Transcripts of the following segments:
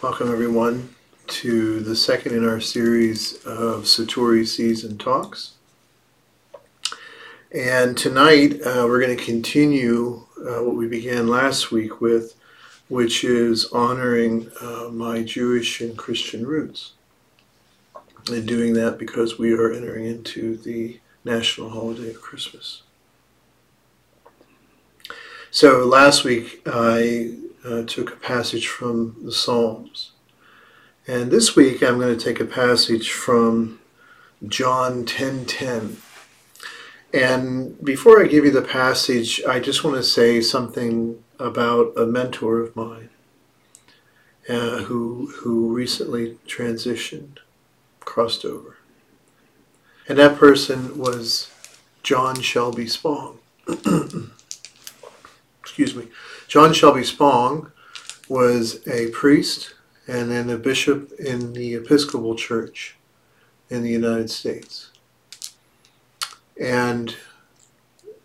Welcome, everyone, to the second in our series of Satori Season Talks. And tonight uh, we're going to continue uh, what we began last week with, which is honoring uh, my Jewish and Christian roots. And doing that because we are entering into the national holiday of Christmas. So last week I uh, took a passage from the Psalms. And this week I'm going to take a passage from John 10:10. And before I give you the passage, I just want to say something about a mentor of mine uh, who who recently transitioned, crossed over. And that person was John Shelby Spong. Excuse me. John Shelby Spong was a priest and then a bishop in the Episcopal Church in the United States. And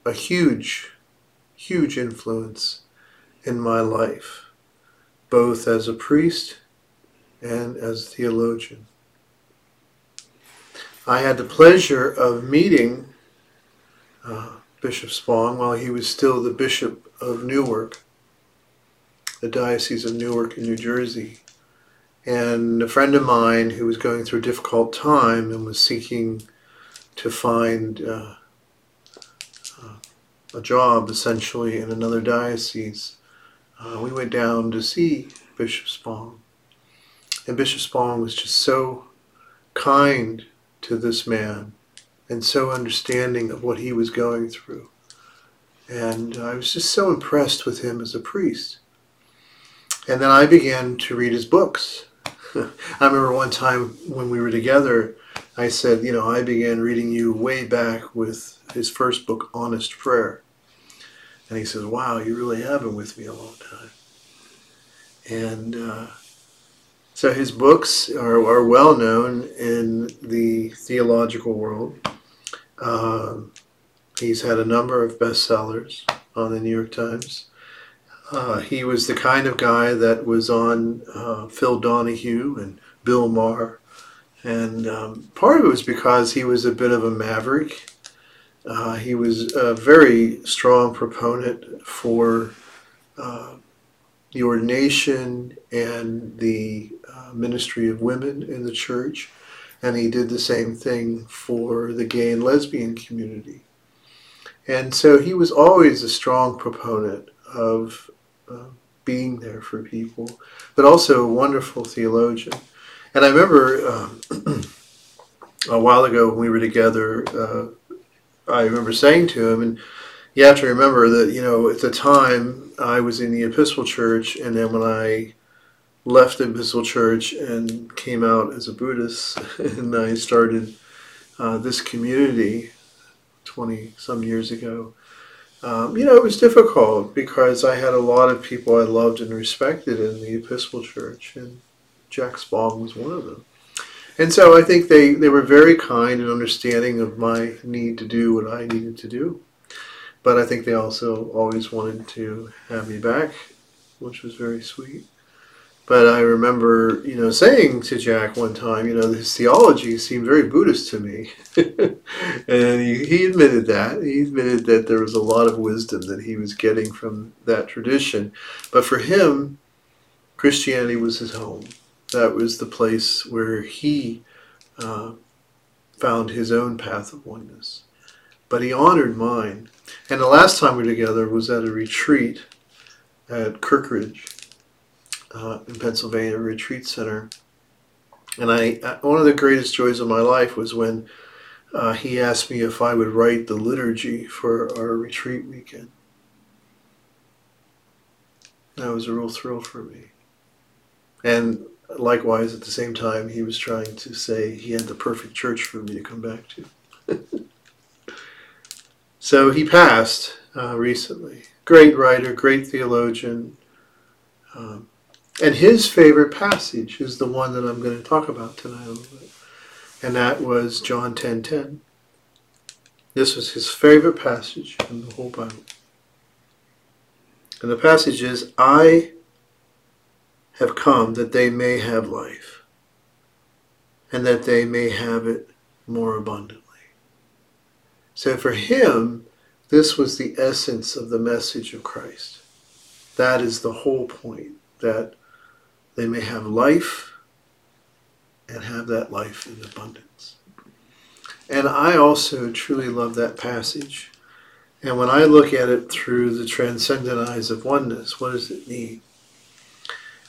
a huge, huge influence in my life, both as a priest and as a theologian. I had the pleasure of meeting uh, Bishop Spong while he was still the Bishop of Newark the Diocese of Newark in New Jersey. And a friend of mine who was going through a difficult time and was seeking to find uh, uh, a job essentially in another diocese, uh, we went down to see Bishop Spong. And Bishop Spong was just so kind to this man and so understanding of what he was going through. And I was just so impressed with him as a priest. And then I began to read his books. I remember one time when we were together, I said, You know, I began reading you way back with his first book, Honest Prayer. And he says, Wow, you really have been with me a long time. And uh, so his books are, are well known in the theological world. Uh, he's had a number of bestsellers on the New York Times. Uh, he was the kind of guy that was on uh, Phil Donahue and Bill Maher. And um, part of it was because he was a bit of a maverick. Uh, he was a very strong proponent for uh, the ordination and the uh, ministry of women in the church. And he did the same thing for the gay and lesbian community. And so he was always a strong proponent of uh, being there for people, but also a wonderful theologian. And I remember um, a while ago when we were together, uh, I remember saying to him, and you have to remember that, you know, at the time I was in the Episcopal Church, and then when I left the Episcopal Church and came out as a Buddhist, and I started uh, this community 20 some years ago, um, you know, it was difficult because I had a lot of people I loved and respected in the Episcopal Church, and Jack Spong was one of them. And so I think they, they were very kind and understanding of my need to do what I needed to do. But I think they also always wanted to have me back, which was very sweet. But I remember, you know, saying to Jack one time, you know, his theology seemed very Buddhist to me. and he, he admitted that. He admitted that there was a lot of wisdom that he was getting from that tradition. But for him, Christianity was his home. That was the place where he uh, found his own path of oneness. But he honored mine. And the last time we were together was at a retreat at Kirkridge uh, in Pennsylvania Retreat Center. And I, uh, one of the greatest joys of my life was when uh, he asked me if I would write the liturgy for our retreat weekend. That was a real thrill for me. And likewise, at the same time, he was trying to say he had the perfect church for me to come back to. so he passed uh, recently. Great writer, great theologian. Um, and his favorite passage is the one that I'm going to talk about tonight a little bit. And that was John 10:10. 10, 10. This was his favorite passage in the whole Bible. And the passage is, I have come that they may have life, and that they may have it more abundantly. So for him, this was the essence of the message of Christ. That is the whole point, that they may have life and have that life in abundance. And I also truly love that passage. And when I look at it through the transcendent eyes of oneness, what does it mean?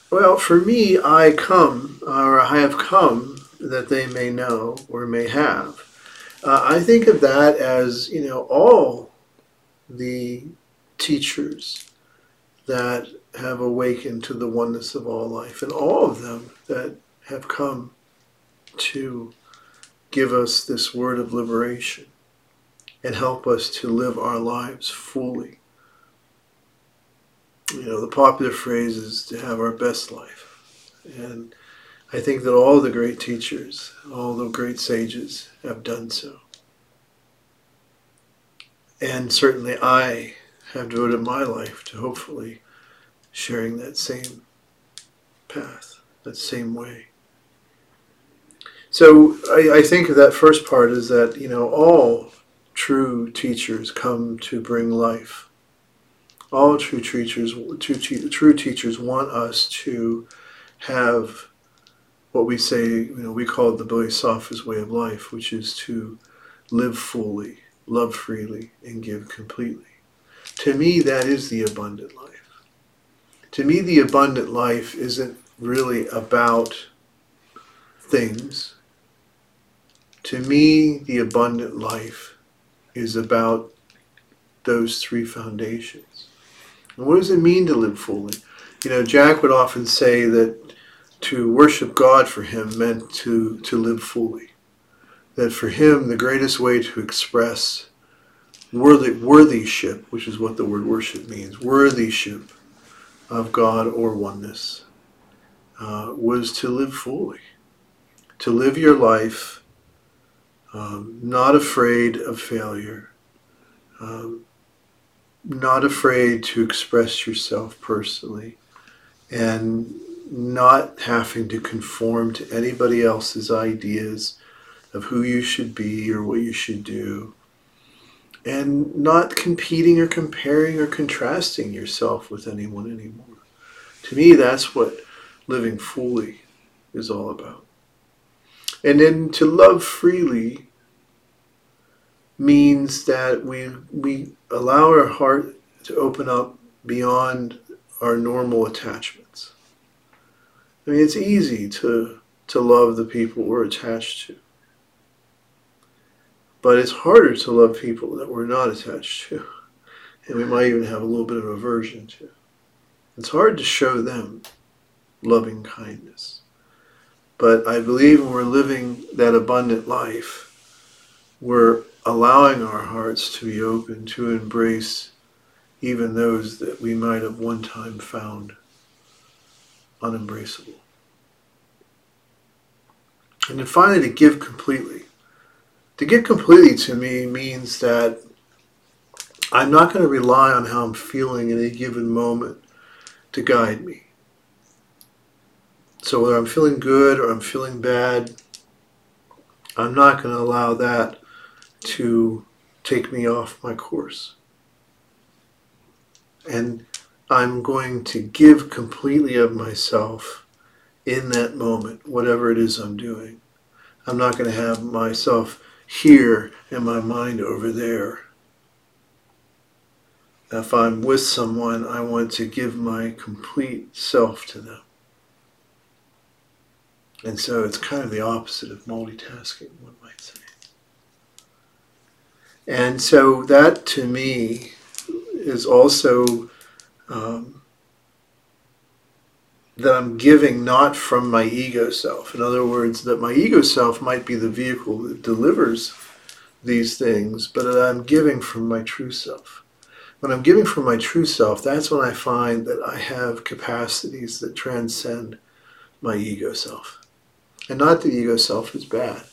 Well, for me, I come, or I have come that they may know or may have. Uh, I think of that as, you know, all the teachers that have awakened to the oneness of all life, and all of them that have come to give us this word of liberation and help us to live our lives fully. You know, the popular phrase is to have our best life. And I think that all the great teachers, all the great sages have done so. And certainly I have devoted my life to hopefully sharing that same path, that same way. So I, I think that first part is that, you know, all true teachers come to bring life. All true teachers, true, true teachers want us to have what we say, you know, we call it the Bodhisattva's way of life, which is to live fully, love freely, and give completely. To me, that is the abundant life. To me, the abundant life isn't really about things to me, the abundant life is about those three foundations. And what does it mean to live fully? You know, Jack would often say that to worship God for him meant to, to live fully. That for him, the greatest way to express worthy, worthyship, which is what the word worship means, worthyship of God or oneness, uh, was to live fully. To live your life um, not afraid of failure, um, not afraid to express yourself personally, and not having to conform to anybody else's ideas of who you should be or what you should do, and not competing or comparing or contrasting yourself with anyone anymore. To me, that's what living fully is all about. And then to love freely means that we we allow our heart to open up beyond our normal attachments. I mean, it's easy to to love the people we're attached to. But it's harder to love people that we're not attached to. And we might even have a little bit of aversion to. It's hard to show them loving kindness. But I believe when we're living that abundant life, we're allowing our hearts to be open to embrace even those that we might have one time found unembraceable. And then finally, to give completely. To get completely to me means that I'm not going to rely on how I'm feeling in a given moment to guide me. So whether I'm feeling good or I'm feeling bad, I'm not going to allow that to take me off my course. And I'm going to give completely of myself in that moment, whatever it is I'm doing. I'm not going to have myself here and my mind over there. If I'm with someone, I want to give my complete self to them. And so it's kind of the opposite of multitasking, one might say. And so that to me is also um, that I'm giving not from my ego self. In other words, that my ego self might be the vehicle that delivers these things, but that I'm giving from my true self. When I'm giving from my true self, that's when I find that I have capacities that transcend my ego self. And not the ego self is bad.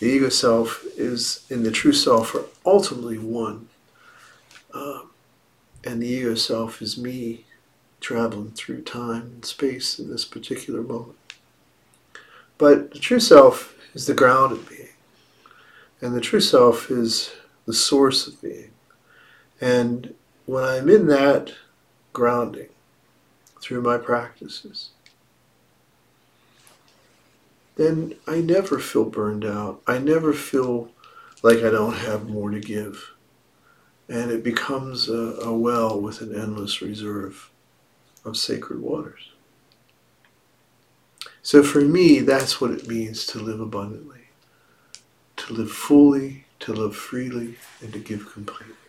The ego self is in the true self are ultimately one. Um, and the ego self is me traveling through time and space in this particular moment. But the true self is the grounded being. And the true self is the source of being. And when I'm in that grounding through my practices, then I never feel burned out. I never feel like I don't have more to give. And it becomes a, a well with an endless reserve of sacred waters. So for me, that's what it means to live abundantly, to live fully, to live freely, and to give completely.